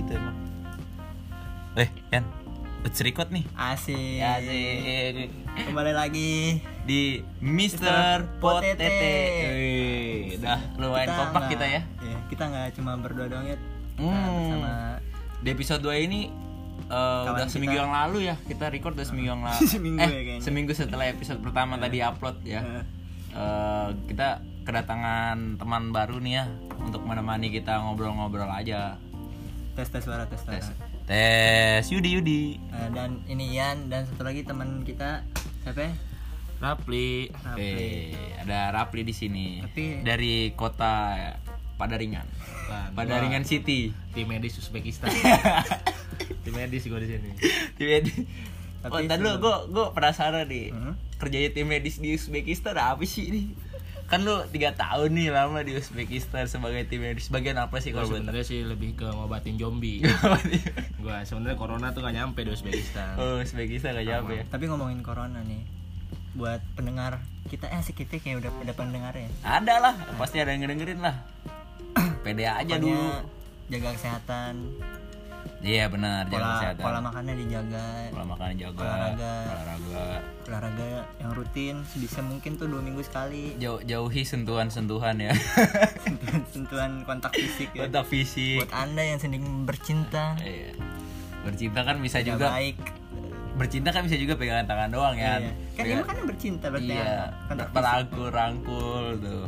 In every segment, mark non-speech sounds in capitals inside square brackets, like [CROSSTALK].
gitu emang. Eh, Yan, let's record nih. Asik. Asik. Kembali lagi. Di Mister Potete. Wih, udah lumayan kompak nggak- kita ya. Iya, kita nggak cuma berdua doang ya. Kita Hmm. bersama Di episode 2 ini eh, Kawan udah kita. seminggu yang lalu ya kita record udah seminggu yang [LAUGHS] lalu Seminggu eh ya kayaknya. seminggu setelah episode pertama tadi upload ya Eh, kita kedatangan teman baru nih ya untuk menemani kita ngobrol-ngobrol aja tes tes suara tes suara. tes tes Yudi Yudi Eh, dan ini Ian dan satu lagi teman kita siapa? ya? Rapli Rapli. Oke, ada Rapli di sini Tapi- dari kota Padaringan Bukan, Padaringan gua City tim medis Uzbekistan [LAUGHS] tim medis gue di sini Tim Tapi Oh, tadi lu sebelum- gue gue penasaran nih Hmm? kerjanya tim medis di Uzbekistan apa sih ini? Kan lu tiga tahun nih lama di Uzbekistan sebagai tim medis. Bagian apa sih kalau sebenarnya sih lebih ke ngobatin zombie [LAUGHS] gue sebenarnya corona tuh gak nyampe di Uzbekistan oh, Uzbekistan gak jawab ya? Tapi ngomongin corona nih. Buat pendengar kita eh asik kita kayak udah ada pendengar ya. Ada lah, pasti ada yang ngedengerin lah. [CLEARS THROAT] Pede aja dulu. Pokoknya jaga kesehatan, Iya benar, jaga pola, kesehatan. pola makannya dijaga, Pola makan jaga, Olahraga. olahraga. olahraga yang rutin sebisa mungkin tuh dua minggu sekali. Jauh, jauhi sentuhan-sentuhan ya. [LAUGHS] Sentuhan kontak fisik ya. Kontak fisik. Buat anda yang sedang bercinta, Iya. Bercinta kan bisa tidak juga baik. bercinta kan bisa juga pegangan tangan doang ya. Iya. Kan Pegang- kan bercinta berarti iya, ya, kontak fisik. rangkul tuh.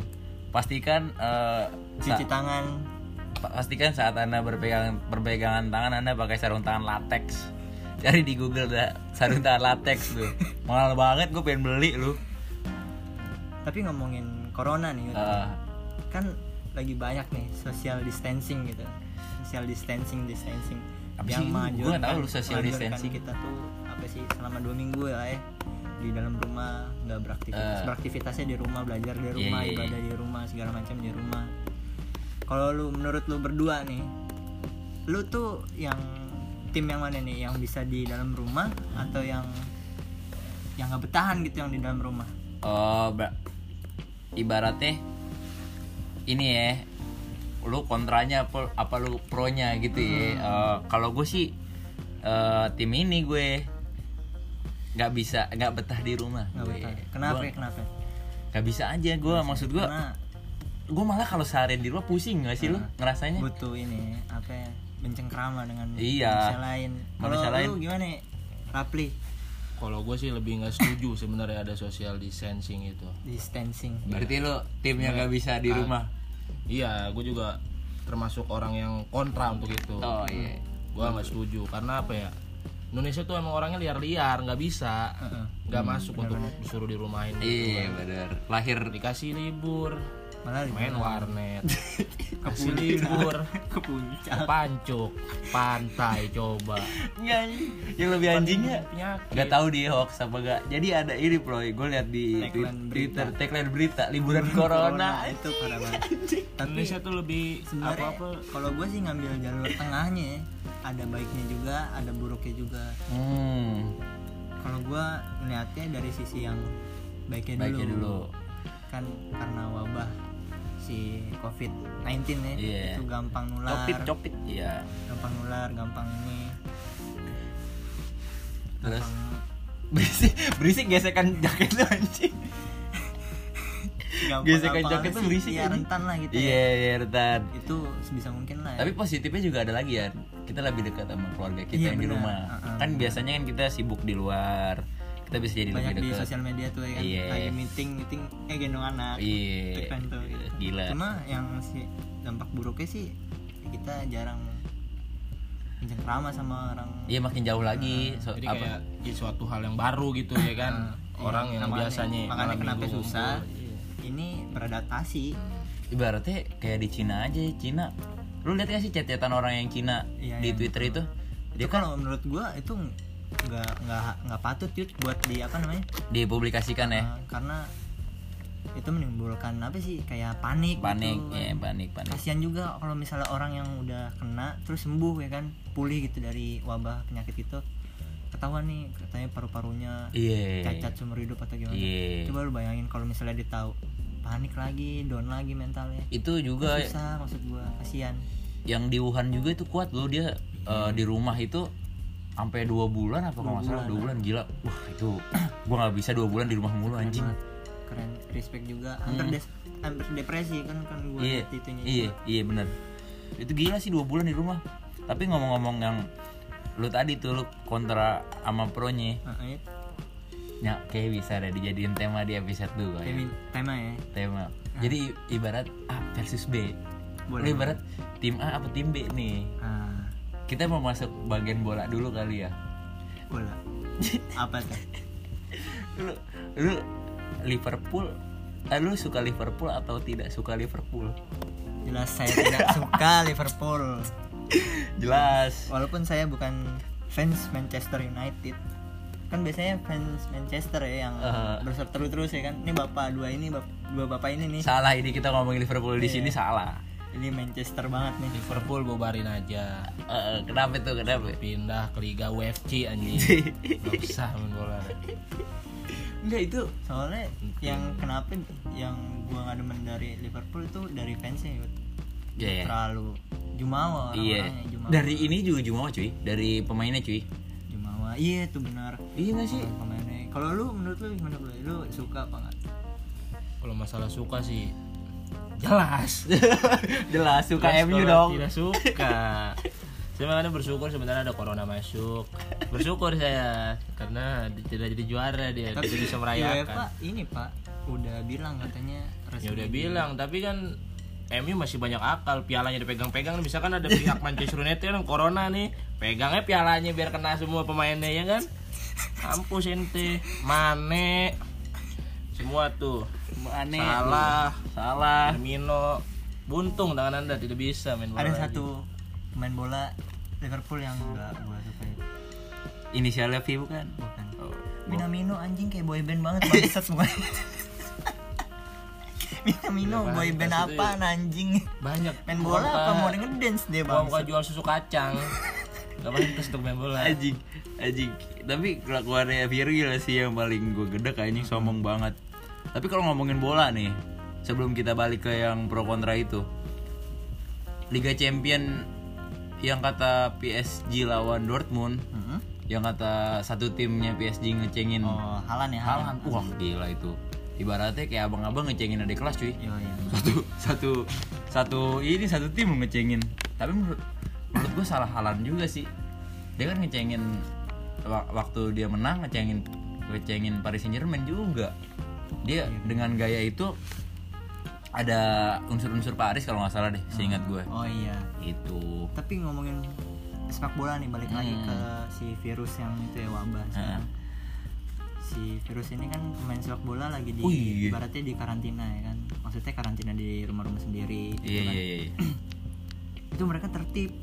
Pastikan eh, Cuci tangan. Pastikan saat anda berpegang berpegangan tangan anda pakai sarung tangan latex. Cari di Google dah sarung tangan latex tuh. Mahal banget gue pengen beli lu. Tapi ngomongin corona nih. Eh, kan lagi banyak nih social distancing gitu. Social distancing, distancing. Apa sih? Gua nggak tahu lu social distancing. kita tuh apa sih selama dua minggu ya eh di dalam rumah nggak beraktivitas Eh. beraktivitasnya di rumah belajar di rumah Iya, iya, ibadah di rumah segala macam di rumah kalau lu menurut lu berdua nih lu tuh yang tim yang mana nih? Yang bisa di dalam rumah atau yang yang nggak betahan gitu yang di dalam rumah? Oh, ibaratnya ini ya lu kontranya apa apa lu pronya gitu ya. Eh, kalau gue sih eh, tim ini gue nggak bisa nggak betah di rumah nggak gue. betah. Kenapa Gua ya kenapa? nggak bisa aja gue maksud gue karena gue malah kalau seharian di rumah pusing gak sih lu ngerasanya? butuh ini apa ya bencengkrama dengan Iya. manusia lain. Kalau lu lain. gimana Rapli? Kalau gue sih lebih nggak setuju sebenarnya ada social distancing itu. Distancing. Berarti lu timnya nggak. bisa di rumah? Iya gue juga termasuk orang yang kontra untuk itu. Oh iya. Gue nggak setuju. Karena apa ya Indonesia tuh emang orangnya liar-liar nggak bisa. Heeh. nggak masuk untuk disuruh di rumahin iya bener lahir dikasih libur malah main warnet. [LAUGHS] Kasih libur ke puncak. Ke pancuk. Pantai coba. Nggak, yang lebih anjingnya penyakit. Gak tahu di hoax apa gak Jadi ada ini bro. Gue liat di Tagline Twitter Tagline berita Liburan Corona. itu parah banget. [LAUGHS] Tapi Indonesia tuh lebih sebenarnya apa apa kalau gue sih ngambil jalur tengahnya. Ya. ada baiknya juga ada buruknya juga. Hmm. Kalau gue melihatnya dari sisi yang baiknya dulu, Baiknya dulu. Kan karena wabah si COVID-19 ya. Iya. itu gampang nular. Copit copit. Iya. Gampang nular gampang ini. Terus? Gampang, Berisik Berisik gesekan jaket lu anjing. Gampang Gesekan jaket tuh berisik Iya, anjing. rentan lah gitu Iya ya. iya Retan itu sebisa mungkin lah ya. Tapi positifnya juga ada lagi ya. Kita lebih dekat sama keluarga kita yang di rumah. Uh-uh, Kan biasanya kan kita sibuk di luar Kita bisa jadi banyak lebih di sosial media tuh ya kan? Iya. lagi meeting meeting eh gendong anak. Iya. Keren tuh. Gila. Cuma yang si dampak buruknya sih kita jarang ramah sama orang. Iya makin jauh lagi. So, jadi apa? kayak jadi suatu hal yang baru gitu ya kan? Iya, orang yang makanya- biasanya makanya kenapa susah. Iya. ini beradaptasi. Ibaratnya kayak di Cina aja Cina. Lu lihat gak sih chat-chatan orang yang Cina Iya, di yang- Twitter itu? Dia itu kan kalau menurut gua itu nggak nggak nggak patut yud buat di apa namanya? Dipublikasikan ya. Uh, karena itu menimbulkan apa sih? Kayak panik panik gitu. ya panik panik. Kasihan juga kalau misalnya orang yang udah kena terus sembuh ya kan? Pulih gitu dari wabah penyakit itu. Ketahuan nih katanya paru-parunya iya. cacat seumur hidup atau gimana. Iya. coba lu bayangin kalau misalnya dia tahu panik lagi down lagi mentalnya. Itu juga susah maksud gua kasihan yang di Wuhan juga itu kuat loh dia eh, di rumah itu sampai dua bulan apa kalau nggak salah dua bulan gila. Wah itu [CLEARS THROAT] gua nggak bisa dua bulan di rumah mulu anjing. Keren respect juga. Hampir des hampir depresi kan kan gue Hmm. iya itunya iya iya bener. Itu gila sih dua bulan di rumah. Tapi ngomong-ngomong yang lu tadi tuh lu kontra sama pronya. Nah, iya. ya kayak bisa deh dijadiin tema di episode 2 ya. Tema- ya. Tema. Jadi i- ibarat A versus B. Boleh. Lu ibarat tim A apa tim B nih? Ah kita mau masuk bagian bola dulu kali ya. Bola. Apa tuh? [LAUGHS] Lu lu Liverpool eh, lu suka Liverpool atau tidak suka Liverpool? Jelas saya tidak suka [LAUGHS] Liverpool. Jelas. Walaupun saya bukan fans Manchester United. Kan biasanya fans Manchester ya yang Eh. berseteru terus ya kan. Ini bapak dua ini bap- dua bapak ini nih. Salah ini kita ngomongin Liverpool di Iya. sini salah ini Manchester banget nih. Liverpool bubarin aja. Eh, kenapa tuh? Kenapa? Pindah ke Liga UFC anjing. [LAUGHS] Nggak usah main bola. Enggak itu soalnya yang kenapa yang gua nggak demen dari Liverpool itu dari fansnya Yud. ya ya terlalu jumawa iya. orang-orangnya jumawa. Dari ini juga Jumawa cuy. Dari pemainnya cuy. Jumawa. Iya itu benar. Iya gak sih? Pemainnya. Kalau lu menurut lu gimana lu lu suka apa nggak? Kalau masalah suka sih jelas. [LAUGHS] Jelas suka Jelas MU dong. tidak suka. [LAUGHS] Saya makanya bersyukur sebenarnya ada corona masuk. Bersyukur saya karena tidak jadi juara dia tidak bisa UEFA merayakan. Ini pak udah bilang katanya resmi ya udah bilang tapi kan MU masih banyak akal pialanya dipegang-pegang misalkan ada pihak [LAUGHS] Manchester United yang corona nih pegangnya pialanya biar kena semua pemainnya ya kan? Kampus ente Mane semua tuh. Aneh. Salah. Salah. Firmino. Buntung tangan anda tidak bisa main bola ada lagi. satu pemain bola Liverpool yang enggak gua suka itu. inisialnya V bukan? Bukan. Oh. Minamino anjing kayak boyband banget bangsat semua. [LAUGHS] Minamino Ya, boyband apa anjing? banyak main bola apa? Mau ngedance dia bang jual susu kacang [LAUGHS] Gak pantas untuk main bola. Anjing anjing. Tapi kelakuannya Virgil sih yang paling gue gedek anjing sombong banget. Tapi kalau ngomongin bola nih sebelum kita balik ke yang pro kontra itu Liga Champion yang kata PSG lawan Dortmund Hmm? yang kata satu timnya PSG ngecengin oh Halan ya Haaland. Wah gila itu. Ibaratnya kayak abang-abang ngecengin adik kelas cuy. Yo, iya. satu satu satu ini satu tim ngecengin. Tapi menurut menurut gue salah Halan juga sih. Dia kan ngecengin wa- waktu dia menang ngecengin ngecengin Paris Saint Germain juga. Dia dengan gaya itu ada unsur-unsur Paris kalau nggak salah deh seingat gue. Oh iya. Itu. Tapi ngomongin sepak bola nih balik lagi Hmm. ke si virus yang itu ya wabah sekarang. si virus ini kan pemain sepak bola lagi di Oh, iya. ibaratnya di karantina ya kan. Maksudnya karantina di rumah-rumah sendiri gitu iya kan. iya iya. [CLEARS THROAT] Itu mereka tertib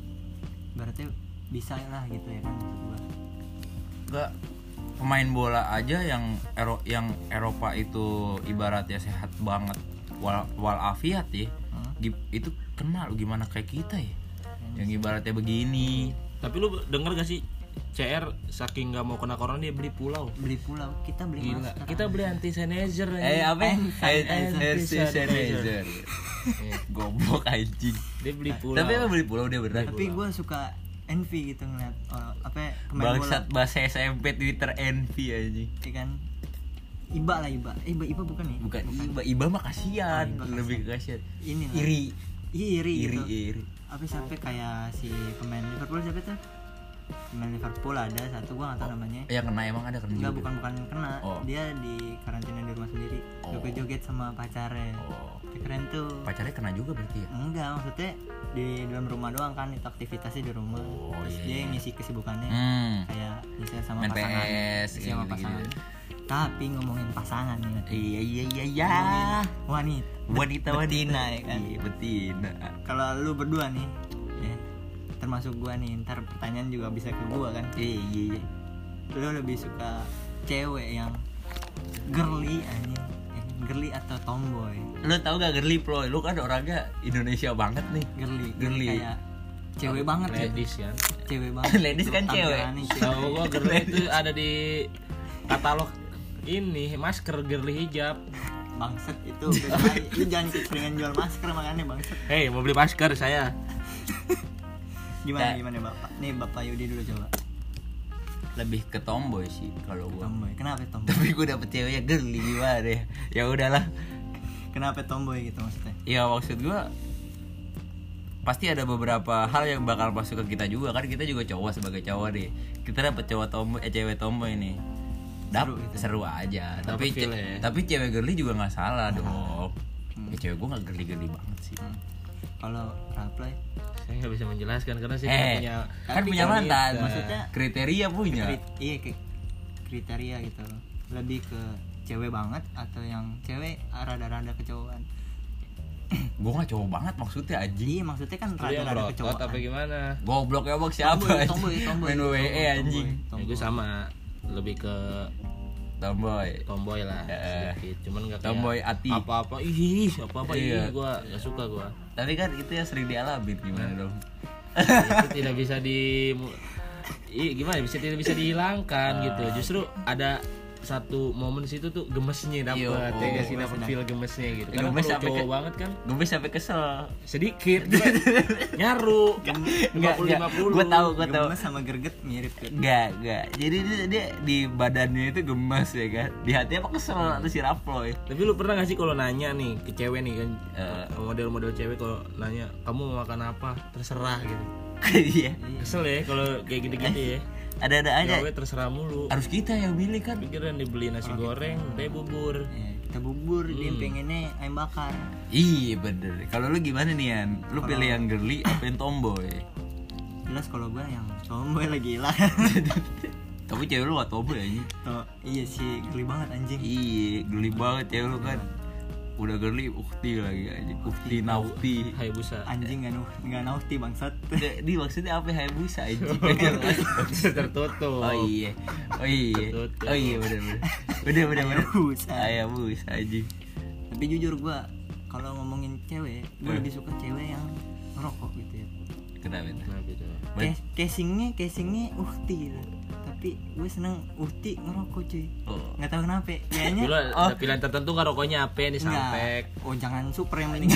ibaratnya bisa lah gitu ya kan maksud gua. Enggak pemain bola aja yang Ero yang Eropa itu ibaratnya sehat banget wal walafiat ya Hmm. Itu kenal gimana kayak kita ya? Yang ibaratnya begini. Tapi lu denger gak sih CR saking gak mau kena corona dia beli pulau. Beli pulau kita beli Gila, masker. Kita beli anti sanitizer eh apa? Sanitizer. sanitizer goblok anjing. Dia beli pulau. Tapi emang beli pulau? Dia bener tapi gua suka envy gitu ngeliat orang apa ya, bangsat bahasa SMP Twitter envy anjing. Ya kan? Iba lah iba. Eh, iba iba bukan nih bukan iba. Iba mah kasihan. Oh, Iba lebih kasihan. Ini lah. iri. Iya, iri, iri gitu. iri. Apa sampai kayak si pemain Liverpool siapa tuh pemain Liverpool ada satu gua nggak tahu namanya. ya kena emang ada kena Enggak bukan bukan kena. Oh. dia di karantina di rumah sendiri. Oh. joget-joget sama pacarnya. Oh. Keren tuh. Pacarnya kena juga berarti ya? Enggak maksudnya di dalam rumah doang kan itu aktivitasnya di rumah. Oh, terus iya, dia iya. ngisi kesibukannya. Hmm. Kayak misalnya sama Main pasangan. PS, isi sama pasangan. Tapi ngomongin pasangan nih iya iya iya ya ngomongin wanita. Wanita wanita betina ya kan? Iya betina. Kalau lu berdua nih termasuk gua nih ntar pertanyaan juga bisa ke gua kan. Iya iya iya. Lu lebih suka cewek yang girly anjing. Eh, girly atau tomboy? Lu tau gak girly pro lu kan orangnya Indonesia banget nih. Girly Girly. kayak cewek banget ya. Ladies kan. Cewek banget. Ladies kan cewek. Tahu gua girly itu ada di katalog ini masker girly hijab. Bangset itu lu jangan keseringan jual masker makanya bangset Hei mau beli masker saya [LAUGHS] gimana Nah. gimana bapak? Nih bapak Yudi dulu coba. Lebih ke tomboy sih kalau gua. Tomboy. Kenapa tomboy? Tapi gue dapet ceweknya geli gimana ya ya udahlah. Kenapa tomboy gitu maksudnya? Ya maksud gua pasti ada beberapa hal yang bakal masuk ke kita juga kan? Kita juga cowok sebagai cowok deh kita dapet cowok tomboy eh cewek tomboy nih. Dap, Seru gitu. seru aja. Tapi feel ce- ya. tapi cewek girly juga nggak salah dong ya cewek gue nggak girly girly banget sih. Hmm. Kalau Raplay saya nggak bisa menjelaskan karena saya eh punya kan Tapi punya mantan. maksudnya- kriteria punya. Iya kayak kriteria gitu. Loh lebih ke cewek banget atau yang cewek rada-rada kecowokan gue nggak cowok banget maksudnya anjing. Iya maksudnya kan rada-rada kecowokan apa gimana? Goblok ya bang siapa tomboy anjing? tomboy tomboy. Main WWE anjing. ya, tomboy. gue sama. Lebih ke tomboy. Tomboy lah Eh. sedikit cuman nggak tomboy ati. apa-apa. Ih apa-apa Iya. ih gua nggak suka gua. Tapi kan itu yang sering dialamin gimana dong? Itu tidak bisa di Ih, gimana? Ya, bisa tidak bisa dihilangkan gitu. Justru ada satu momen situ tuh gemesnya Yo, dapet ya gak sih? dapet feel gemesnya gitu. Karena Gemes sampai cowok ke- banget kan bisa sampai kesel. sedikit. [LAUGHS] Nyaru. 50 50 gue tahu gue tahu. Gemes sama gerget mirip kan Enggak, enggak. Jadi dia, dia di badannya itu gemas ya kan. Di hatinya apa kesel? Atau si Raploy. tapi lu pernah gak sih kalau nanya nih ke cewek nih kan? Eh. model-model cewek kalau nanya kamu mau makan apa? Terserah gitu. [LAUGHS] Iya. kesel ya kalau kayak gitu-gitu ya Ada-ada aja. cewek terserah mulu Harus kita yang milih kan. pikiran dibeli nasi goreng teh bubur Ya, kita bubur dia Hmm. pengennya ayam bakar Iya bener. Kalau lu gimana nih Yan? Lu pilih yang girly apa yang tomboy? jelas kalau gua yang tomboy lagi lah [LAUGHS] Tapi cewek lu gak tomboy aja. Iya sih geli banget anjing Iya, girly banget cewek lu kan. Udah girly, ukti lagi aja. Ukti nauti. Hai busa anjing nggak nuh nggak nauti bangsat Di maksudnya apa ya busa anjing? [LAUGHS] tertutup Oh iya. Oh iya. Oh iya bener bener. Bener bener bener. Hayabusa. Hayabusa anjing. tapi jujur gua kalau ngomongin cewek gua lebih suka cewek yang ngerokok gitu ya Kenapa itu? Kenapa itu? Casingnya casingnya uhti gitu tapi gue seneng uhti ngerokok cuy Oh. nggak tahu kenapa kayaknya Dulu ada pilihan tertentu nggak rokoknya apa nih sampek oh jangan super yang penting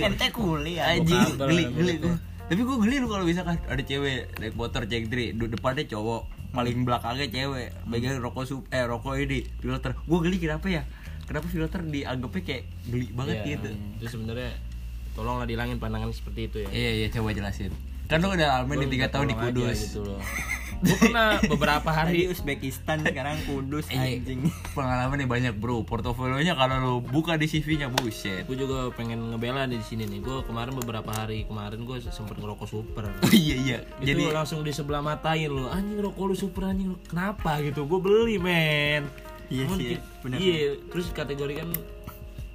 ente kuliah kabel, geli, geli gua. Tapi gue geli lu kalau misalkan ada cewek naik motor cek du- depannya cowok, paling belakangnya cewek, megang rokok sup, eh rokok ini filter. Gue geli kenapa ya? Kenapa filter dianggapnya kayak geli banget Iya. gitu? Itu sebenarnya tolonglah dilangin pandangan seperti itu ya. Iya iya coba jelasin. Kan lu udah alamin di tiga tahun di aja Kudus. gitu loh. [LAUGHS] Gue pernah beberapa tadi hari Uzbekistan sekarang Kudus Iya, anjing pengalaman nih banyak bro. Portofolionya kalau lu buka di CV-nya buset. gue juga pengen ngebela di sini nih. Gue kemarin beberapa hari kemarin gue sempet ngerokok super. [LAUGHS] Oh iya iya. Jadi Jadi langsung di sebelah matain lo anjing rokok lu super anjing lu. kenapa gitu gue beli men Iya sih, benar. iya terus kategori kan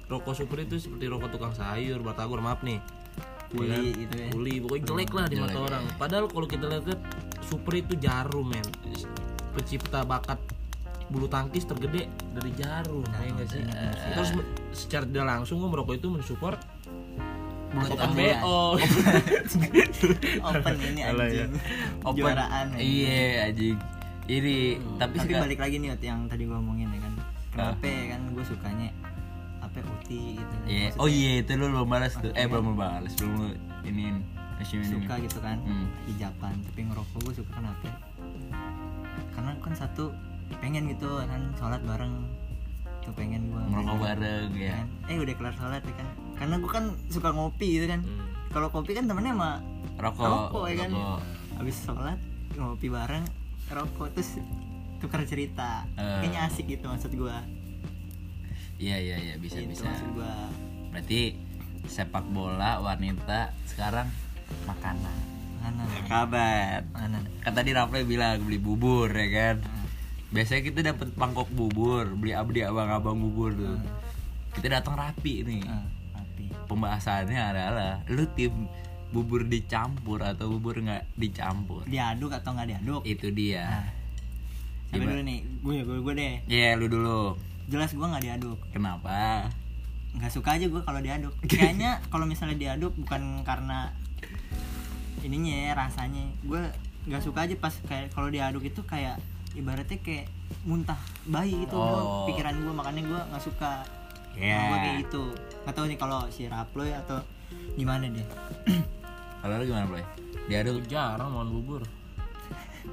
rokok super itu seperti rokok tukang sayur batagor maaf nih Kuli Ya kan? gitu ya. Kuli, pokoknya jelek lah di mata orang padahal kalau kita lihat super itu jarum men pencipta bakat bulu tangkis tergede dari jarum ya enggak sih terus me- secara tidak langsung gue merokok itu mensupport Bulu open. BO [LAUGHS] open ini Alah, ya. anjing Open. juaraan ya. Iya anjing. Ini tapi, tapi seka- balik lagi nih Ot, yang tadi gua omongin ya kan kenapa ya kan gue sukanya apa uti gitu. Iya. Maksudnya Oh iya itu lu belum balas tuh. Eh belum balas belum lu ini suka gitu kan Hmm. hijaban tapi ngerokok gue suka kenapa karena kan satu pengen gitu kan sholat bareng tuh pengen gue Ngerokok bareng ya. kan. eh udah kelar sholat ya kan karena gue kan suka ngopi gitu kan Hmm. kalau kopi kan temennya sama Rokok. rokok ya kan rokok. habis sholat ngopi bareng rokok terus tukar cerita Eh. kayaknya asik gitu maksud gue Iya iya iya bisa itu bisa. maksud gue Berarti sepak bola wanita sekarang makanan. mana Kabar. mana Kan tadi Rafle bilang beli bubur ya kan. Hmm. Biasanya kita dapat mangkok bubur, beli abdi abang-abang bubur tuh. Kita datang rapi nih. Ah, rapi Pembahasannya adalah lu tim bubur dicampur atau bubur nggak dicampur. diaduk atau nggak diaduk Itu dia. Nah, Siapa dulu nih gue gue gue deh Iya lu dulu. jelas gue nggak diaduk Kenapa? nggak suka aja gue kalau diaduk [LAUGHS] kayaknya kalau misalnya diaduk bukan karena ininya ya rasanya gue nggak suka aja pas kayak kalau diaduk itu kayak ibaratnya kayak muntah bayi bro Oh. pikiran gue makanya gue nggak suka Ya. gue kayak gitu nggak tahu nih kalau si Raploy atau gimana deh [CLEARS THROAT] Kalau lu gimana, Boy? Diaduk Jarang makan bubur.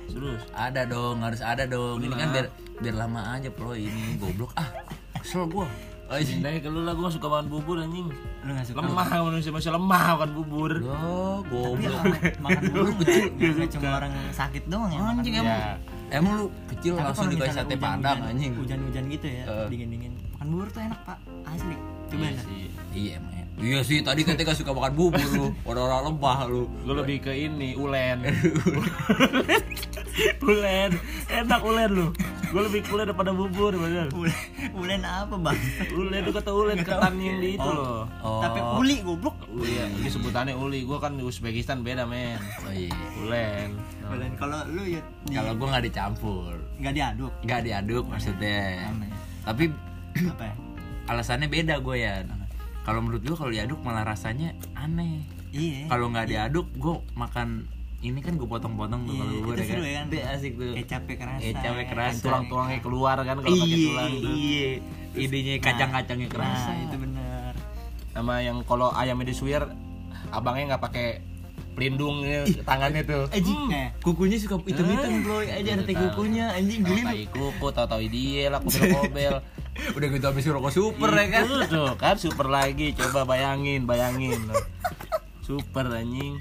Serius. ada dong, harus ada dong. Ini kan biar biar lama aja, Bro. Ini goblok. Ah, kesel gua. Anjing. Nah, kalau lah gua suka makan bubur anjing. lu nggak suka Lemah manusia masih lemah makan bubur. Loh, tapi goblok. makan bubur nggak nggak cuma orang sakit doang ya makan Anjing emang. Ya. Emang lu kecil Tapi langsung dikasih sate padang anjing. hujan-hujan gitu ya Eh. dingin-dingin makan bubur tuh enak pak asli coba Iya sih. Iya emang ya. Iya sih, tadi katanya gak suka makan bubur lu. Orang-orang lemah lu. Gue lebih ke ini ulen. [LAUGHS] [LAUGHS] ulen, enak ulen lu. Gue lebih ke ulen daripada bubur bener. ulen ulen apa bang Ulen itu kata ulen ketan yang di itu loh. Oh. tapi uli goblok Iya, ini sebutannya uli. Gue kan di Uzbekistan beda men. Oh iya. Ulen. Ulen kalau lu ya Kalau gua nggak dicampur, nggak diaduk nggak diaduk maksudnya. Aneh. Tapi apa ya [CLEARS THROAT] alasannya beda gue ya. Kalau menurut gua kalau diaduk malah rasanya aneh. iya Kalau nggak diaduk, gua makan ini kan gue potong-potong tuh kalau ya kan. kan? Itu asik tuh. kecapnya kerasa Kecapnya ya. kerasa. tulang-tulangnya keluar kan kalau pakai Iya, tulang tuh. iya. Idenya kacang-kacangnya kerasa. nah itu bener Sama yang kalau ayamnya disuir, abangnya nggak pakai pelindung ya, tangannya tuh. Anjing, Eh. kukunya suka hitam-hitam bro, aja ada teh kukunya, anjing geli. Tai kuku, tahu-tahu dia lah, kobel-kobel. [LAUGHS] Udah gitu habis rokok super ya kan. Tuh kan super lagi, coba bayangin, bayangin. [LAUGHS] Super anjing.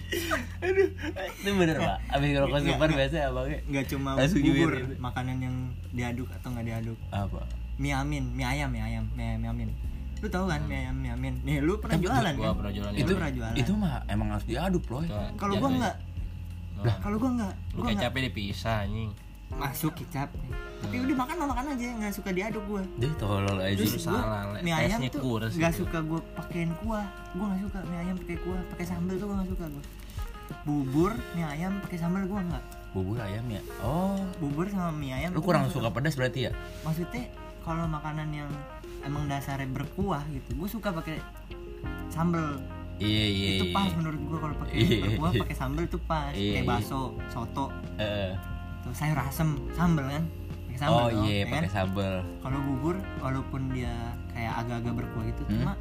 Aduh, itu bener pak. Abis rokok super biasanya abangnya nggak cuma Langsung bubur nyuirin. makanan yang diaduk atau nggak diaduk apa? mie amin mie ayam mie ayam mie, mie amin lu tahu kan mie ayam mie amin nih lu pernah jualan Gua kan pernah jualan Itu pernah jualan itu mah emang harus diaduk loh. Coba, kalau ya, gua ya. nggak kalau gua nggak gua kecapnya dipisah anjing. Masuk kecap. Tapi udah makan makan aja. Nggak suka diaduk gua. Deh tolol aja. Terus salah, mie ayam tuh kurang nggak itu. suka gua pakein kuah. Gua nggak suka mie ayam pakai kuah. Pakai sambal tuh gua nggak suka gua. Bubur mie ayam pakai sambal gua nggak. Bubur ayam ya. Oh, bubur sama mie ayam lu kurang suka pedas berarti ya? maksudnya kalau makanan yang emang dasarnya berkuah gitu gue suka pakai sambel Iya iya. itu iya. pas menurut gue kalau pakai Iya, berkuah pakai sambel tuh pas. Iya, kayak bakso soto tuh sayur asem sambel kan pakai sambel oh iya, ya kan? pakai sambal. kalau bubur walaupun dia kayak agak-agak berkuah gitu Hmm? cuma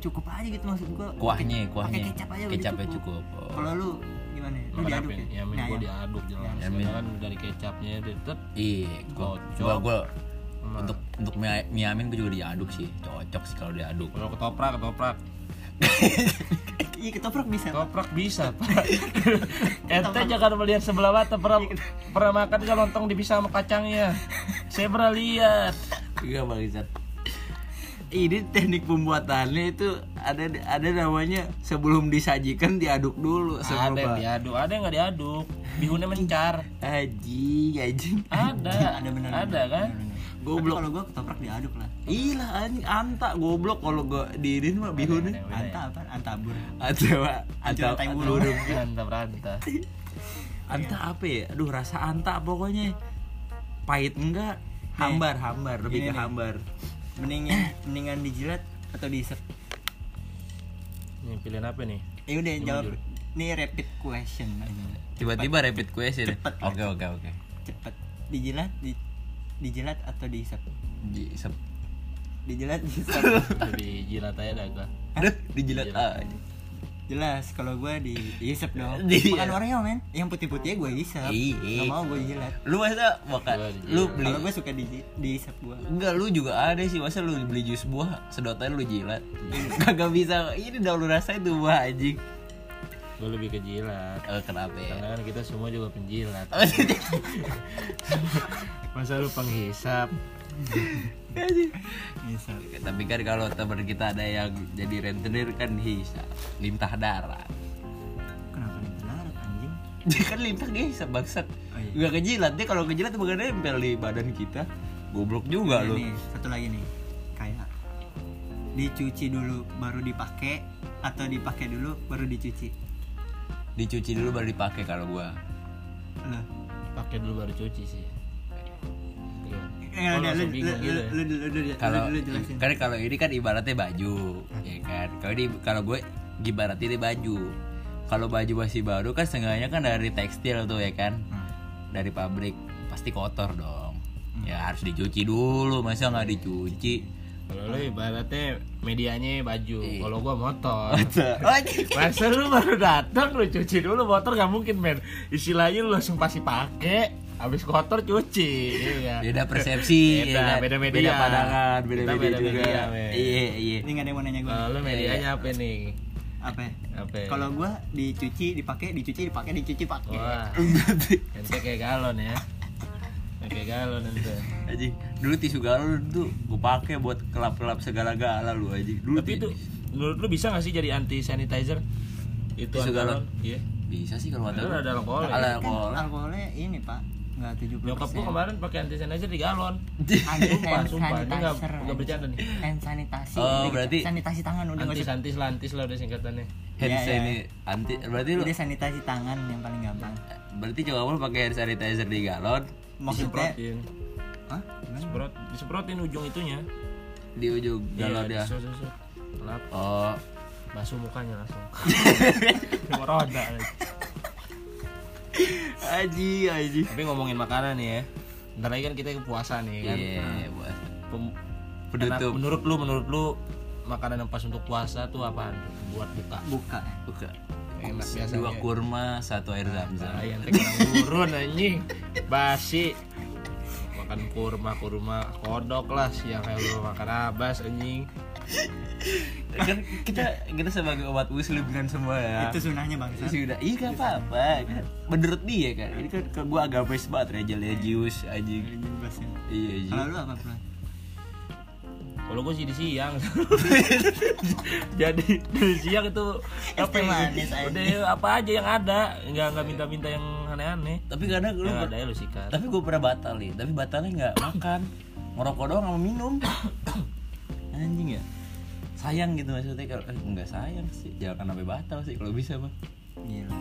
cukup aja gitu maksud gue Kuahnya, kuahnya. pakai kecap aja udah Kecapnya cukup. Oh. kalau lu gimana lu Makan diaduk ya, ya? Ya, Mie gue ayam. diaduk jelas. Ya, kan dari kecapnya tetep Iya, gua, Cocok. gua, gua sama- untuk untuk mie, mie amin gua juga diaduk sih. Cocok sih kalau diaduk. Kalau ketoprak, ketoprak. Iya ketoprak bisa. Ketoprak bisa, [LAUGHS] Pak. Ente jangan melihat sebelah mata pernah pernah makan kan lontong dipisah sama kacangnya. Saya pernah lihat. Iya bangsat. Ini teknik pembuatannya itu ada ada namanya sebelum disajikan diaduk dulu Ada yang diaduk, ada yang nggak diaduk. Bihunnya mencar. Aji, anjing. Ada, ada benar ada kan? goblok Goblok. kalau gue ketoprak diaduk lah Iya anjing anta goblok kalau gua diinin mah bihunnya. Beda ya. anta apa antabur Atau atau tai burung. Anta beranta. anta apa ya? Aduh rasa anta pokoknya pahit enggak hambar hambar lebih ke nih. hambar. mendingan mendingan dijilat atau diisep Ini pilihan apa nih? ya udah Gimana, jawab ini rapid question Tiba-tiba repeat question. Cepet. Oke oke oke. cepet dijilat di, dijilat atau diisep Di sep. dijilat [LAUGHS] diisep Lebih jilat aja dah gua. Aduh, dijilat Jilat. aja. jelas kalau gue di diisep dong Di- [LAUGHS] makan Oreo men yang putih putihnya gue isep Iya. nggak mau gue jilat Lu masa makan dijilat. lu beli kalau gue suka di diisep gue Enggak, lu juga ada sih. Masa lu beli jus buah, sedotan lu jilat. [LAUGHS] Kagak bisa. Ini udah lu rasain tuh buah anjing. Gue lebih ke jilat. Eh, kenapa ya? Karena kan kita semua juga penjilat. [LAUGHS] Masa lu penghisap? [LAUGHS] Tapi kan kalau teman kita ada yang jadi rentenir kan bisa lintah darah. kenapa nih darat anjing Dia kan lintah geser bangsat. Oh, iya. Enggak kejilat dia kalau kejilat tuh bakal nempel di badan kita. Goblok juga lu. Ini satu lagi nih kayak dicuci dulu baru dipakai atau dipakai dulu baru dicuci Dicuci dulu baru dipakai kalau gua. Loh. Pakai dulu baru cuci sih. Iya. Eh, lu, Kalau kan kalau ini kan ibaratnya baju, ya kan. Kalau di kalau gue ibaratnya ini baju. Kalau baju masih baru kan seenggaknya kan dari tekstil tuh ya kan. Hmm. Dari pabrik pasti kotor dong. Ya harus dicuci dulu, masa nggak dicuci. Kalau lu ibaratnya medianya baju, Iya. kalau gua motor. [LAUGHS] Oh, anjing. Masa lu baru datang lu cuci dulu motor gak mungkin men Istilahnya lu langsung pasti pakai Habis kotor cuci iya. beda persepsi Beda, ya kan? beda media. beda pandangan beda media beda juga media, men. iya iya Ini nggak ada yang mau nanya gue. Kalau lu medianya apa nih? apa? Apa? Kalau gua dicuci, dipakai, dicuci, dipakai, dicuci, pakai. Wah, ente [LAUGHS] kayak galon ya Kayak galon ente Anjing, dulu tisu galon tuh gue pakai buat kelap-kelap segala-gala lu anjing. Dulu Tapi itu menurut lu bisa gak sih jadi anti sanitizer? Itu Tisu galon? Iya bisa sih kalau Itu ada. ada alkohol ya? Ada Kan alkohol. alkoholnya ini pak, nggak 70 Nyokap gua kemarin pakai anti sanitizer di galon Anti Sumpah, sumpah, ini nggak- sanitizer, nggak bercanda nih. Hand sanitasi. Oh, Udah, berarti- sanitasi tangan udah nggak Anti usah. santis lantis lah udah singkatannya Hand Iya, iya. sanitizer anti berarti lu Udah sanitasi tangan yang paling gampang. berarti coba lu pakai hand sanitizer di galon Maksudnya, Disemprotin Hah? Disemprot, disemprotin ujung itunya di ujung galon Iya, ya. Lap, Oh, basuh mukanya langsung [LAUGHS] roda aji aji. Tapi ngomongin makanan nih ya Ntar lagi kan kita puasa nih kan Iya, buat Pem- Penutup. menurut lu menurut lu makanan yang pas untuk puasa tuh apaan buat buka buka. buka. Enak Dua biasanya. kurma, satu air zam-zam. nah, yang gurun anjing. Basi. Makan kurma kurma kodok lah siang kayak lu makan abas anjing. Kan kita kita sebagai umat muslim kan semua ya. Itu sunahnya bang. sudah iya gak apa-apa. Kan menurut dia kan ini kan ke gua agamis banget religius anjing. Iya anjing Kalau lu apa bro? Kalau gue sih di siang. [LAUGHS] Jadi di siang itu teh ya? manis aja. udah apa aja yang ada. Nggak nggak minta-minta yang aneh-aneh. Tapi kadang lu yang ada ya lu sikat. tapi gua pernah batal nih. Tapi batalnya nggak [COUGHS] makan. Ngerokok doang sama minum. [COUGHS] Anjing ya. Sayang gitu maksudnya. Kalau eh, nggak sayang sih. Jangan sampai batal sih kalau bisa mah Gila.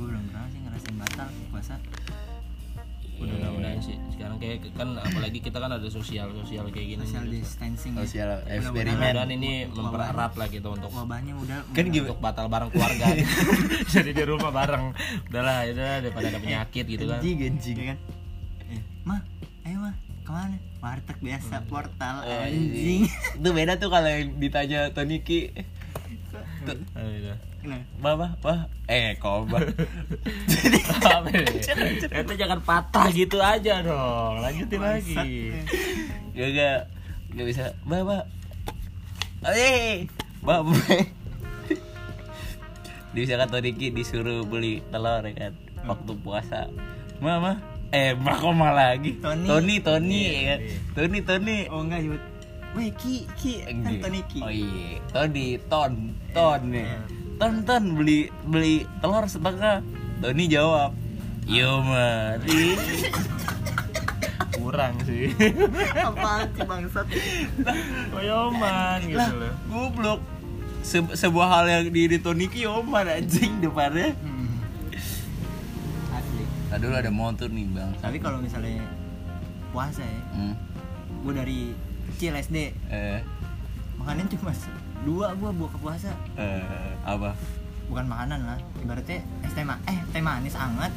Gue belum pernah sih ngerasain batal puasa. Udah mudahan sih. Sekarang kayak kan apalagi kita kan ada sosial sosial kayak gini Social distancing. ya. sosial mudah-mudahan eksperimen. Ini mempererat lah gitu untuk Wabahnya udah kan gimana? untuk batal bareng keluarga. Gitu. [LAUGHS] jadi di rumah bareng. Udahlah ya udah daripada ada penyakit gitu kan. Anjing anjing. Iya kan? Eh, mah, ayo mah, ke mana? Warteg biasa, portal Eh, anjing. itu beda tuh kalau yang ditanya Toniki Nah, Mama, wah, eh koba. Apa nih? Itu jangan patah gitu aja dong. Lanjutin lagi. Gak gak gak bisa. Mbak, mbak. Eh, mbak, mbak. Di bisa kata Diki disuruh beli telur ya kan waktu puasa. Mama, eh Makoma lagi. Tony. Tony, Tony, Iya, ya kan. Tony, Tony. oh enggak yut. Weh ki ki kan. Tony ki. Oh iya, Tony, Ton, Ton nih. Ton, Ton beli beli telur setengah. Tony jawab, Yo mari. [LAUGHS] Kurang sih. [LAUGHS] Apaan sih bangsat? Koyoman gitu lah, loh. goblok. Se- sebuah hal yang di di Tony ki Yoman anjing depannya. Hmm. Asli. Nah, dulu ada motor nih bang. Tapi kalau misalnya puasa ya, Hmm. gue dari kecil SD Eh, makanan cuma dua gue buka puasa. Eh, apa? bukan makanan lah ibaratnya es teh ma- eh teh manis anget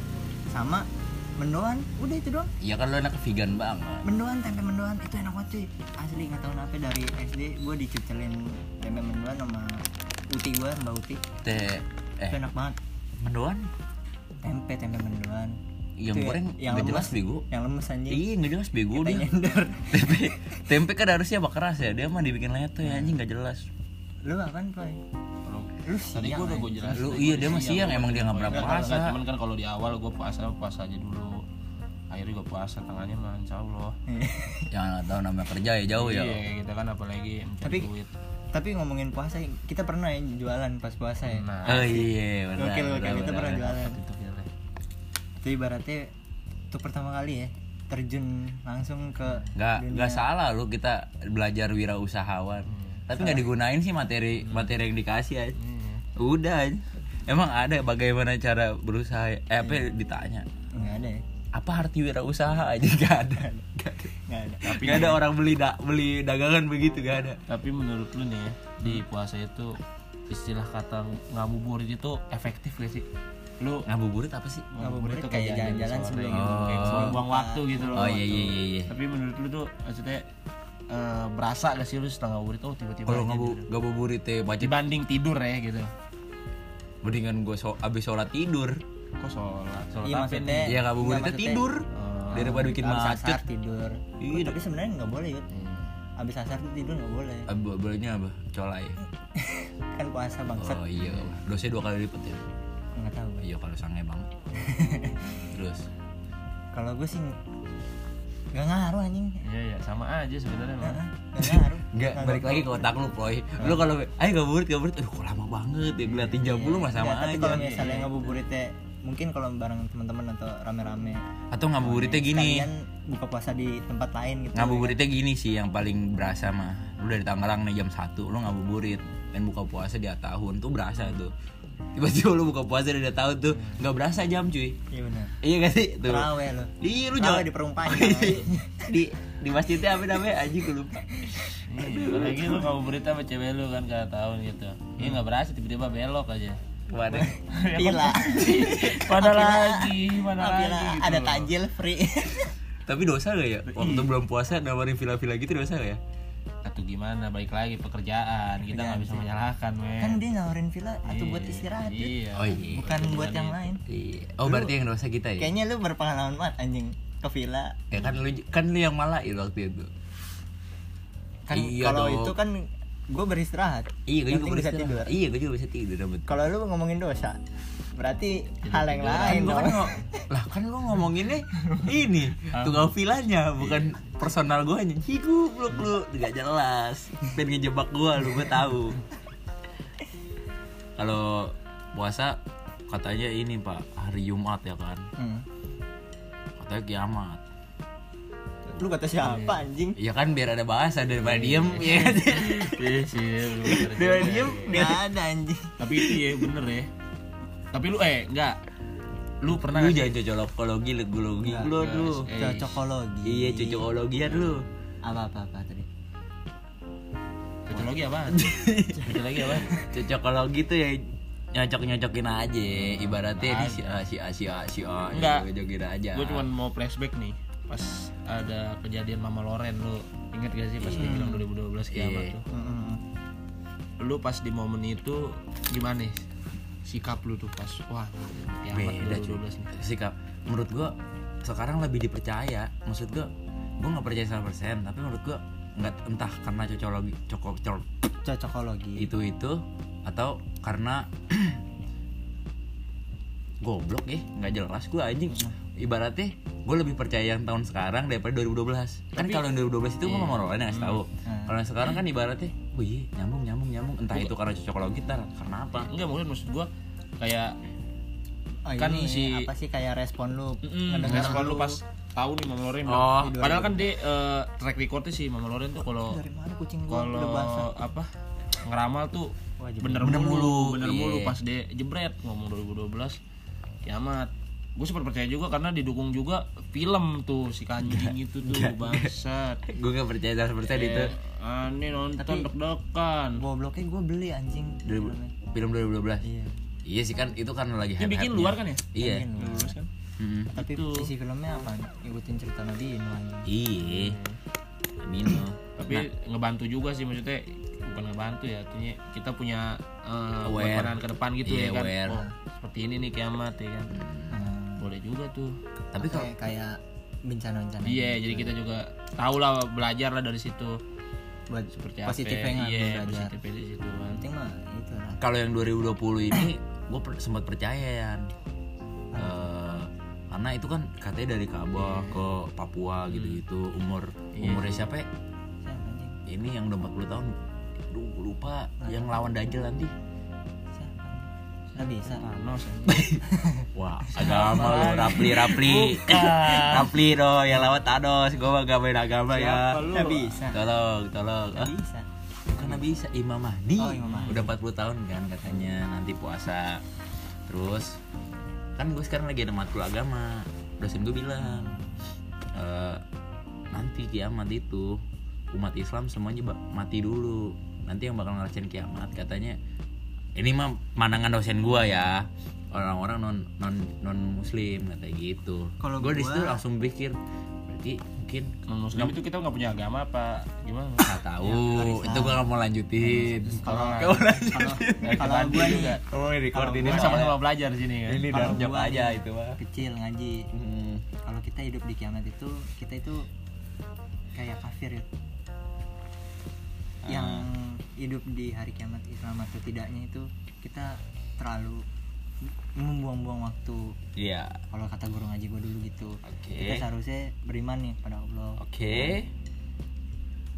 sama mendoan udah itu doang. Iya kan lo anak vegan banget. mendoan tempe mendoan itu enak banget cuy. Asli nggak tahu kenapa dari SD gue dicucelin tempe mendoan sama uti gue mbak uti. Teh, eh, itu enak banget. Mendoan? tempe tempe mendoan. Yang Itu goreng yang nggak jelas bego. yang lemes anjing. Iya nggak jelas bego dia. [LAUGHS] tempe tempe kan harusnya apa keras ya dia mah dibikin leto ya anjing nggak jelas lu apaan Ploy? Kalau- lu Tadi siang gua udah gue anjing. jelasin. Lu- Gua iya, di dia mah siang, emang dia nggak pernah puasa. Cuman kan kalau di awal gue puasa puasa aja dulu. Akhirnya gue puasa tengahnya mah insya Allah. jangan [LAUGHS] nggak tahu namanya kerja ya jauh ya Iya kita kan apalagi Tapi- duit. tapi ngomongin puasa kita pernah ya jualan pas puasa ya Nah, oh iya benar Gokil, gokil. benar, Kita pernah jualan. itu itu ibaratnya untuk pertama kali ya terjun langsung ke nggak nggak salah lu kita belajar wirausahawan tapi nggak digunain sih materi materi yang dikasih aja. Iya. udah aja. emang ada bagaimana cara berusaha eh apa ditanya? Nggak ada ya. Apa arti wirausaha aja? [LAUGHS] Nggak ada. Nggak ada. Nggak ada. Nggak ada orang beli da beli dagangan begitu nggak ada. Tapi menurut lu nih ya, di puasa itu istilah kata ngabuburit itu efektif gak sih? Lu ngabuburit apa sih? Ngabuburit tuh kayak jalan-jalan sebelum gitu, kayak Oh. buang waktu gitu loh. oh iya iya iya iya. Tapi menurut lu tuh maksudnya eh, berasa gak sih lu setelah ngabuburit oh tiba-tiba kalau ngabu ngabuburit teh baca dibanding tidur ya gitu. Mendingan gue so abis sholat tidur. Kok sholat? Sholat Iya apa maksudnya ya ngabuburitnya Nggak, maksudnya tidur. Oh. daripada bikin abis macet. asar tidur. Iya. tapi sebenarnya nggak boleh yud. Hmm. abis asar tuh tidur nggak boleh. Bo- bolehnya apa? Colai. [LAUGHS] Kan puasa bangsat. Oh iya. Dosanya dua kali lipat ya? Nggak tahu iya kalau sange banget. [LAUGHS] Terus? Kalau gue sih nggak ngaruh anjing iya iya sama aja sebenarnya mah. Heeh, nggak [LAUGHS] ngaruh Enggak, balik lagi ke otak lu, Ploy. Lu kalau ayo ngabuburit, ngabuburit, aduh kok lama banget ya ngeliatin jam lu mah sama Ya, tapi aja. kalau misalnya ngabuburitnya mungkin kalau bareng teman-teman atau rame-rame Atau ngabuburitnya gini. kalian buka puasa di tempat lain gitu Ngabuburitnya gini sih yang paling berasa mah. Lu dari Tangerang nih jam 1, lu ngabuburit dan buka puasa di tahun tuh berasa tuh. Tiba-tiba lu buka puasa di tahun tuh nggak berasa jam cuy. iya benar Iya gak sih? Tuh. terawih lo [LAUGHS] Iya lu jangan diperumpanjang di di masjidnya apa namanya? Aji gue lupa. Iya, apalagi lu ngabuburit sama cewek lu kan kada tahun gitu. Iya nggak berasa tiba-tiba belok aja. Ke mana? pila Mana lagi, mana lagi gitu ada loh. takjil free Tapi dosa gak ya? Waktu belum puasa nawarin villa-villa gitu dosa gak ya? Atau gimana? Baik lagi pekerjaan, kita nggak bisa menyalahkan, men. kan dia nawarin villa atau buat istirahat. Iya. Oh iya. bukan buat yang lain Iya. Oh berarti yang dosa kita ya? kayaknya lu berpengalaman banget anjing ke villa Ya kan lu kan lu yang malah waktu itu. kan Iya kalau itu kan gue beristirahat. Iya, gue Yang juga bisa tidur. Iya, gue juga bisa tidur kalau lu ngomongin dosa berarti hal yang lain Kan gua kan dong. ngo- lah kan lu ngomonginnya [LAUGHS] ini tunggal vilanya bukan personal gue aja. Hidup lu lu nggak jelas. Pengen ngejebak gue lu gue tahu. Kalau puasa katanya ini pak hari Jumat ya kan? Hmm. katanya kiamat lu kata siapa anjing ya kan biar ada bahasa daripada diem ya kan? Iya sih, lu bener daripada juga. diem nggak ada anjing Tapi itu ya bener ya. Tapi lu eh enggak. Lu pernah lu jangan cocokologi legologi lu lu Eh, cocokologi iya cocokologian lu apa apa apa tadi Cocologi apa? Cocologi apa? cocokologi tuh ya nyocok nyocokin aja ibaratnya ini si A si A si A si A nyocokin aja Gue cuma mau flashback nih. Pas ada kejadian Mama Loren lu inget gak sih pas dia bilang 2012 kiamat Iya. tuh. Mm-mm. Lu pas di momen itu gimana sikap lu tuh pas wah kiamat beda cuy 2012 nih. sikap menurut gua sekarang lebih dipercaya maksud gua gua nggak percaya 100% tapi menurut gua nggak entah karena cocokologi cocok cocok cocokologi itu itu atau karena [CLEARS THROAT] goblok ya nggak jelas gua anjing ibaratnya gue lebih percaya yang tahun sekarang daripada 2012 kan kalau yang 2012 itu gua mau orang yang ngasih tahu. Kalau yang sekarang kan ibaratnya oh iya nyambung nyambung nyambung. Entah itu karena cocokologi ntar karena apa. Enggak mungkin maksud gua kayak oh, kan ini si- apa sih kayak respon lu? Mm, respon lu pas tahu nih Mama Loren Oh. bilang, padahal kan dia eh, track recordnya sih Mama Loren tuh kalau dari mana kucing gua? kalau apa ngeramal tuh Wajib. bener, Bener mulu, mulu, bener iya. mulu pas dia jebret ngomong 2012 kiamat gue sempat percaya juga karena didukung juga film tuh si kanjing itu tuh bangsat. [LAUGHS] Gue nggak percaya 100% itu. Eh, aneh nonton deg-degan. gobloknya gue beli anjing. 2000 film 2012 iya. Iya sih kan itu kan lagi yang bikin luar kan ya? Iya. Bikin luar. 2012 kan? Mm. tapi Itu. isi filmnya apa? Ngikutin cerita Nabi Nuh anjing. Iya. Amino tapi ngebantu juga sih maksudnya bukan ngebantu ya artinya kita punya eh, buat Aware. ke depan gitu Iya, ya kan? aware. oh, seperti ini nih kiamat ya kan? Hmm. Boleh juga tuh. Tapi kalau kayak kayak bencana-bencana iya jadi kita juga tahu lah belajar lah dari situ. Buat seperti positifnya apa nggak iya belajar. positifnya di situ kan. Penting mah itu lah kalau yang 2020 ini gue sempat percaya ya Eh, karena itu kan katanya dari Kabah ke Papua gitu-gitu. Umur umurnya siapa ya? ini yang udah 40 tahun. Duh, lupa. Yang lawan Dajjal nanti nggak bisa. Thanos [LAUGHS] wah agama lu Rapli Rapli Rapli dong yang lawan Thanos. Gue gak main agama ya. Nggak bisa. tolong tolong. Nggak Ah, bisa. Karena bisa. Imam Mahdi. Oh, Imam Mahdi. udah 40 tahun kan katanya nanti puasa. Terus kan gue sekarang lagi ada matkul agama. Dosen gue bilang "Eh, nanti kiamat itu umat Islam semuanya mati dulu. Nanti yang bakal ngerasain kiamat katanya ini mah pandangan dosen gue ya. Orang-orang non non non muslim katanya gitu. Kalau gue di gua- situ langsung pikir berarti mungkin non muslim itu kita nggak punya agama apa gimana? Nggak tahu. Itu gua nggak mau lanjutin. Kalau Nggak. kalau Dari kalau gua juga. nih oh record Kalau ini gua- sama-sama belajar sini kan ini Kalau darjab gua aja itu mah. kecil ngaji. Hmm. kalau kita hidup di kiamat itu kita itu kayak kafir ya. Yang hidup di hari kiamat Islam atau tidaknya itu kita terlalu membuang-buang waktu. Iya. Kalau kata guru ngaji gue dulu gitu. Oke. kita seharusnya beriman nih pada Allah. Oke.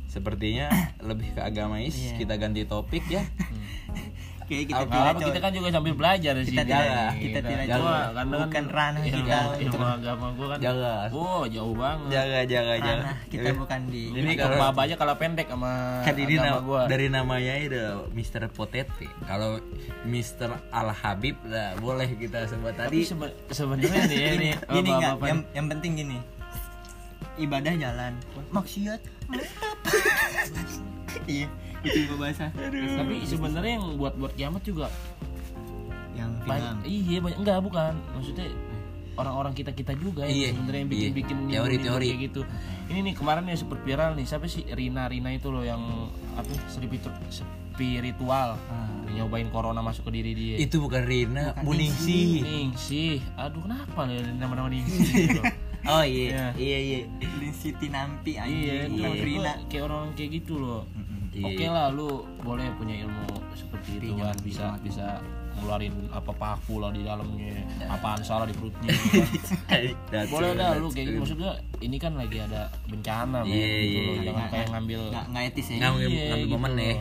Sepertinya lebih ke agamais Iya. kita ganti topik ya kayak kita Apa, tidak apa, kita kan juga sambil belajar di Kita sini. tidak- Jangan, kita tidak Cuma jaga. karena kan Bukan ranah ilmu, kita. Ilmu agama gua kan. Jaga. Oh, jauh banget. jaga jaga jaga ranah kita bukan di Ini kalau- aja kalau pendek sama kan ini nama, gua. dari namanya itu Mr. Potete kalau Mr. Al Habib lah boleh kita sebut tadi sebe- sebenarnya nih [LAUGHS] ini gini nggak bapak-bapak yang yang penting gini ibadah jalan maksiat [LAUGHS] iya itu gua bahasa Tapi sebenarnya yang buat buat kiamat juga yang film Iya banyak enggak bukan. Maksudnya orang-orang kita kita juga Iya, yang sebenarnya yang bikin bikin iya. Teori-teori. kayak gitu. Ini nih kemarin ya super viral nih siapa sih Rina Rina itu loh yang apa spiritu- spiritual Ah. nyobain corona masuk ke diri dia. itu bukan Rina Bukan Buningsi Ningsih, aduh kenapa nih nama-nama Ningsih gitu? [LAUGHS] oh iya Iya. iya iya di Siti Nampi iya, anjing itu iya. maksud Rina kayak orang kayak gitu loh. Iya. Oke lah, lu boleh punya ilmu seperti itu kan bisa bisa ngeluarin apa paku lah di dalamnya, apaan salah di perutnya. [LAUGHS] gitu kan. Boleh dah lu kayak true. maksud gua ini kan lagi ada bencana Iya, gitu iya, loh. iya. jangan kayak ngambil nggak etis ya ngambil, Iya, ngambil gitu momen ya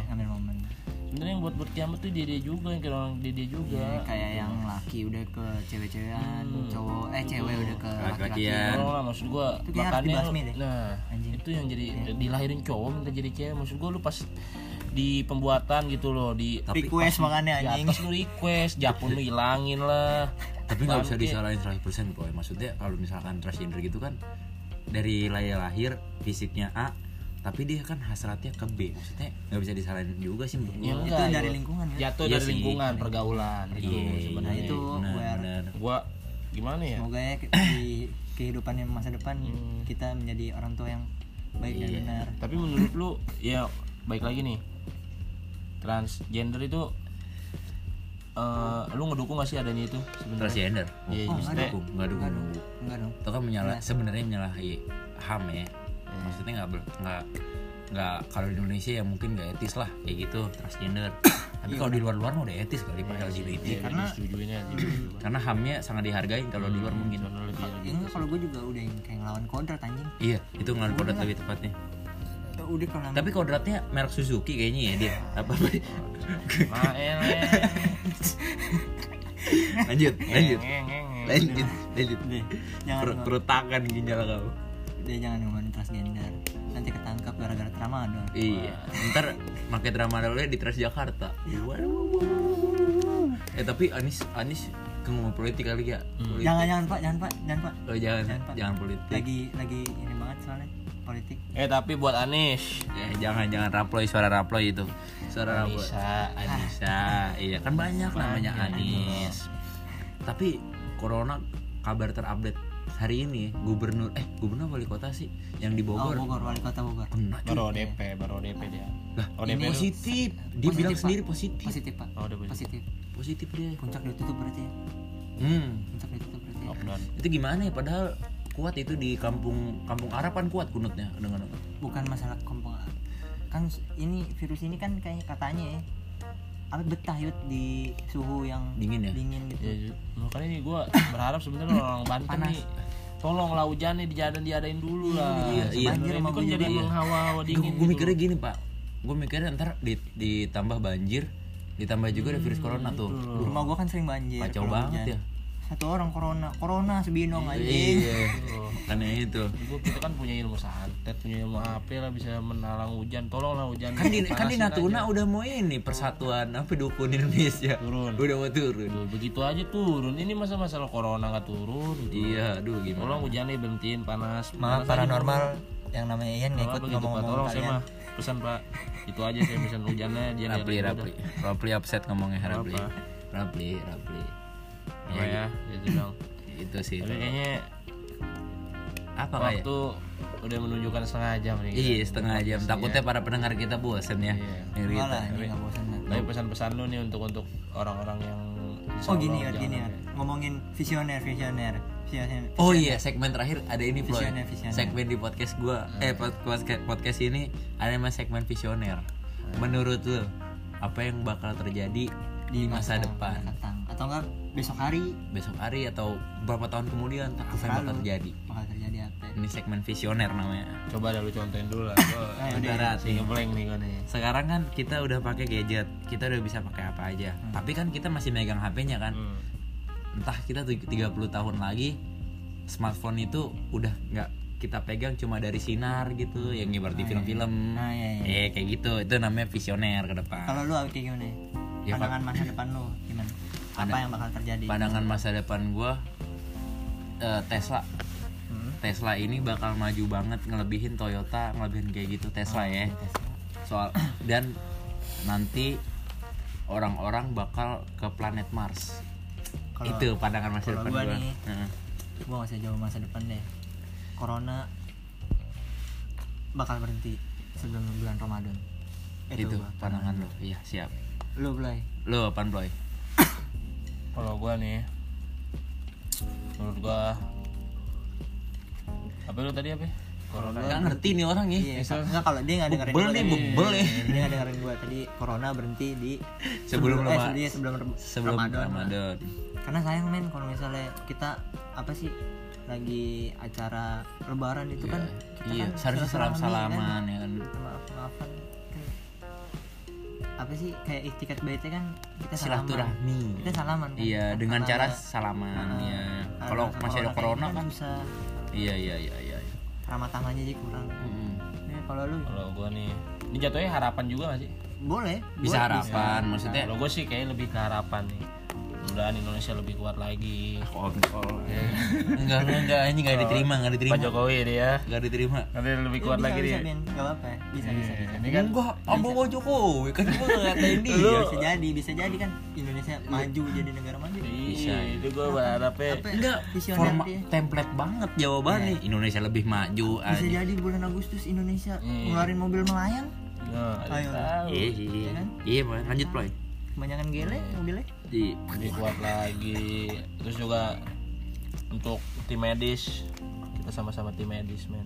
sebenarnya yang buat buat kiamat tuh dia dia juga yang kayak orang dia dia juga Iya, kayak yang laki udah ke cewek-cewekan Hmm. cowok eh cewek udah ke Laki-lakian. Tolong lah maksud gua Itu makanya dibasmi deh. nah Anjing. itu yang jadi dilahirin cowok minta jadi cewek maksud gua lu pas di pembuatan gitu loh di request makanya anjing atas lu request jakun lu hilangin lah tapi nggak bisa disalahin 100% boy maksudnya kalau misalkan transgender gitu kan dari lahir lahir fisiknya A tapi dia kan hasratnya ke B maksudnya nggak bisa disalahin juga sih menurut Ya gua. enggak, dari itu lingkungan ya. jatuh Iya dari sih. lingkungan pergaulan itu Iya, Nah, sebenarnya itu benar, aware. benar. gua gimana ya semoga ya di kehidupan yang masa depan Hmm. kita menjadi orang tua yang baik dan Iya. benar tapi menurut lu ya baik lagi nih transgender itu eh lu ngedukung gak sih adanya itu sebenarnya transgender Iya, oh, maksudnya- nggak dukung nggak dukung nggak dukung. enggak dong itu kan menyalah sebenarnya menyalahi ham ya maksudnya nggak ber- nggak nggak kalau di Indonesia ya mungkin nggak etis lah kayak gitu transgender. [COUGHS] Tapi kalau di luar luar mah udah etis kali pada LGBT Iya, karena- karena hamnya sangat dihargain kalau di luar mungkin. lebih lebih enggak kalau gue juga udah yang kayak ngelawan kodrat anjing. Iya itu nggak kodrat lebih tepatnya. Eh, udah kalau tapi kodratnya merek Suzuki kayaknya ya dia. Apa lanjut lanjut. Lanjut lanjut. Per- perutakan ginjal kau deh jangan ngomongin transgender. Nanti ketangkap gara-gara tramadol. Iya. Ntar pakai tramadol di Transjakarta. Eh tapi Anis Anis ke ngomong politik kali ya? Politik. jangan jangan pak jangan pak jangan pak. Oh, jangan Jangan, Pak. jangan politik. Lagi lagi ini banget soalnya politik. Eh tapi buat Anies Eh, jangan jangan raploy suara raploy itu. Suara raploy Anissa. Anissa iya kan banyak. namanya Anis. Tapi corona kabar terupdate hari ini gubernur eh gubernur wali kota sih yang di oh Bogor Bogor wali kota Bogor. Kena baru ODP baru ODP dia. Lah ODP itu positif. Dia Positif, bilang Pak. sendiri positif. Positif pak. Oh, udah positif. positif. Positif dia. Puncak ditutup berarti ya? Hmm. Puncak ditutup berarti ya. lockdown. Itu gimana ya? Padahal kuat itu di kampung kampung Arab kan kuat kunutnya dengan bukan masalah kompong kan ini virus ini kan kayak katanya ya apa betah yut di suhu yang Dingin ya? dingin gitu ya, makanya nih gue berharap sebenarnya orang [LAUGHS] Banten Panas. nih tolonglah hujannya dijadiin diadain dulu lah Iya, iya. Banjir ini sama kan gue jadi juga. menghawa-hawa dingin gue gitu. mikirnya gini pak gue mikirnya ntar di- ditambah banjir ditambah juga ada virus corona tuh Duh, rumah gua kan sering banjir kacau banget hujan. ya satu orang corona. Corona sebinong anjing. iya. Makanya itu. Gua- kita kan punya ilmu santet punya ilmu apa lah bisa menalang hujan. Tolonglah hujan kan di kan di Natuna aja. udah mau ini persatuan apa dukun Indonesia. Turun. udah mau turun. Tuh, begitu aja turun. Ini masa masalah corona nggak turun iya aduh gimana? Tolong hujannya berhentiin panas. Maaf aja. paranormal. Yang namanya Ian ngikut Pak? ngomong-ngomong tolong saya mah pesan pak. Itu aja saya pesan hujannya dia Rapli Rapli. Rapli upset ngomongnya Rapli? Rapli Rapli apa ya itu dong itu sih tapi kayaknya Apa kayak? Waktu udah menunjukkan setengah jam nih. Iya kita. setengah jam. Takutnya para pendengar kita bosen ya. Iya. Ngeri Enggak lah, kita. ini nggak lah. Tapi pesan-pesan lu nih untuk untuk orang-orang yang Oh gini ya, gini ya. Ngomongin visioner, visioner, visioner. Oh iya segmen terakhir ada ini. Visioner, visioner. Segmen di podcast gua eh podcast podcast ini ada namanya segmen visioner. Menurut lu apa yang bakal terjadi di masa depan? datang atau enggak besok hari Besok hari atau beberapa tahun kemudian apa bakal terjadi? bakal terjadi apa? Ini segmen visioner namanya. Coba dah lu contohin dulu lah. Ayo, udah ngeblank nih gua nih. Sekarang kan kita udah pakai gadget, kita udah bisa pakai apa aja. Tapi kan kita masih megang HP-nya kan. Hmm. Entah kita tuh 30 tahun lagi smartphone itu udah nggak kita pegang cuma dari sinar gitu yang ibarat di film-film. Nah, iya, iya. Eh kayak gitu. Itu namanya visioner ke depan. Kalau lu kayak gimana? Ya, Pandangan masa depan lu gimana? Apa yang bakal terjadi? Pandangan masa depan gua eh, Tesla Hmm. Tesla ini bakal maju banget ngelebihin Toyota, ngelebihin kayak gitu Tesla ya. Soal dan nanti orang-orang bakal ke planet Mars. Kalau- itu pandangan masa depan gua. nih, nggak usah jauh masa depan deh. Corona bakal berhenti sebelum bulan Ramadan. itu gua. pandangan lo. Iya, siap. Lu Blay. Lo apaan, Boy? Kalau gua nih menurut gua apa lu tadi apa? Corona. Gak ngerti nih orang ya. Iya, enggak kalau dia nggak dengerin Bebel gua nih, tadi. bebel ya. Dia nggak dengerin gua tadi corona berhenti di Sebelum eh, Rama- iya, sebelum Ram- Sebelum Ramadan. Ramadan. Karena sayang men kalau misalnya kita apa sih lagi acara lebaran itu kan kita Iya, kan seharusnya silaturahmi, salam-salaman ya kan. maaf maafan kan apa sih kayak istiqat baitnya kan kita salaman Silaturahmi. kita salaman kan Iya, Kan dengan cara ada- salaman Ah, ya. Kalau masih ada corona kayak kan. gitu susah Iya, iya, iya, iya. iya. ramah tamahnya aja kurang Mm-mm. Nih, kalau lu Kalau gua nih ini jatuhnya harapan juga gak sih? boleh Bisa boleh, harapan, maksudnya Kalau gua sih kayak lebih ke harapan nih. Mudahan Indonesia lebih kuat lagi. kontrol. [LAUGHS] enggak, enggak, enggak, ini enggak diterima, enggak diterima. Pak Jokowi dia ya. Enggak diterima. Nanti lebih Bisa, kuat lagi dia. Ben. Gak apa-apa bisa bisa bisa Ini kan enggak, Ambo mau Jokowi kan cuma ngatain dia. Bisa jadi bisa jadi kan Indonesia maju jadi negara maju Bisa. Iya, itu gua berharapnya Apa? Enggak, Visioner forma dia. template banget jawabannya. Indonesia lebih maju bisa jadi bulan Agustus Indonesia Iya. ngeluarin mobil melayang Ayo. Iya, iya, iya. kan? Iya, lanjut, Ploy. kebanyakan gele mobilnya Di lebih kuat lagi. Terus juga untuk tim medis kita sama-sama tim medis men.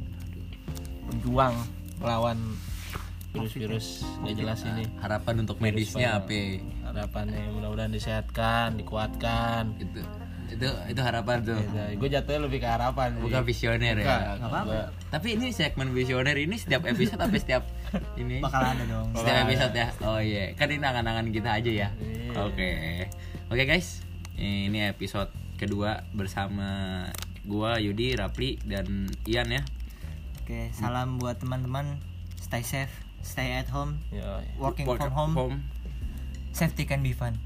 Berjuang melawan virus-virus gak jelas ini. Harapan untuk medisnya apa? harapannya mudah-mudahan disehatkan dikuatkan. Itu itu itu harapan tuh. gue jatuhnya lebih ke harapan sih. Bukan visioner ya. Bukan, Nggak apa-apa. gua- Tapi ini segmen visioner ini setiap episode apa setiap ini? bakal ada dong Setiap episode ya. Oh iya, kan ini angan-angan kita aja ya. Iya. Oke. Oke guys, ini episode kedua bersama gua Yudi, Rapli dan Ian ya. oke salam buat teman-teman stay safe stay at home Ya, working Work from home home. safety can be fun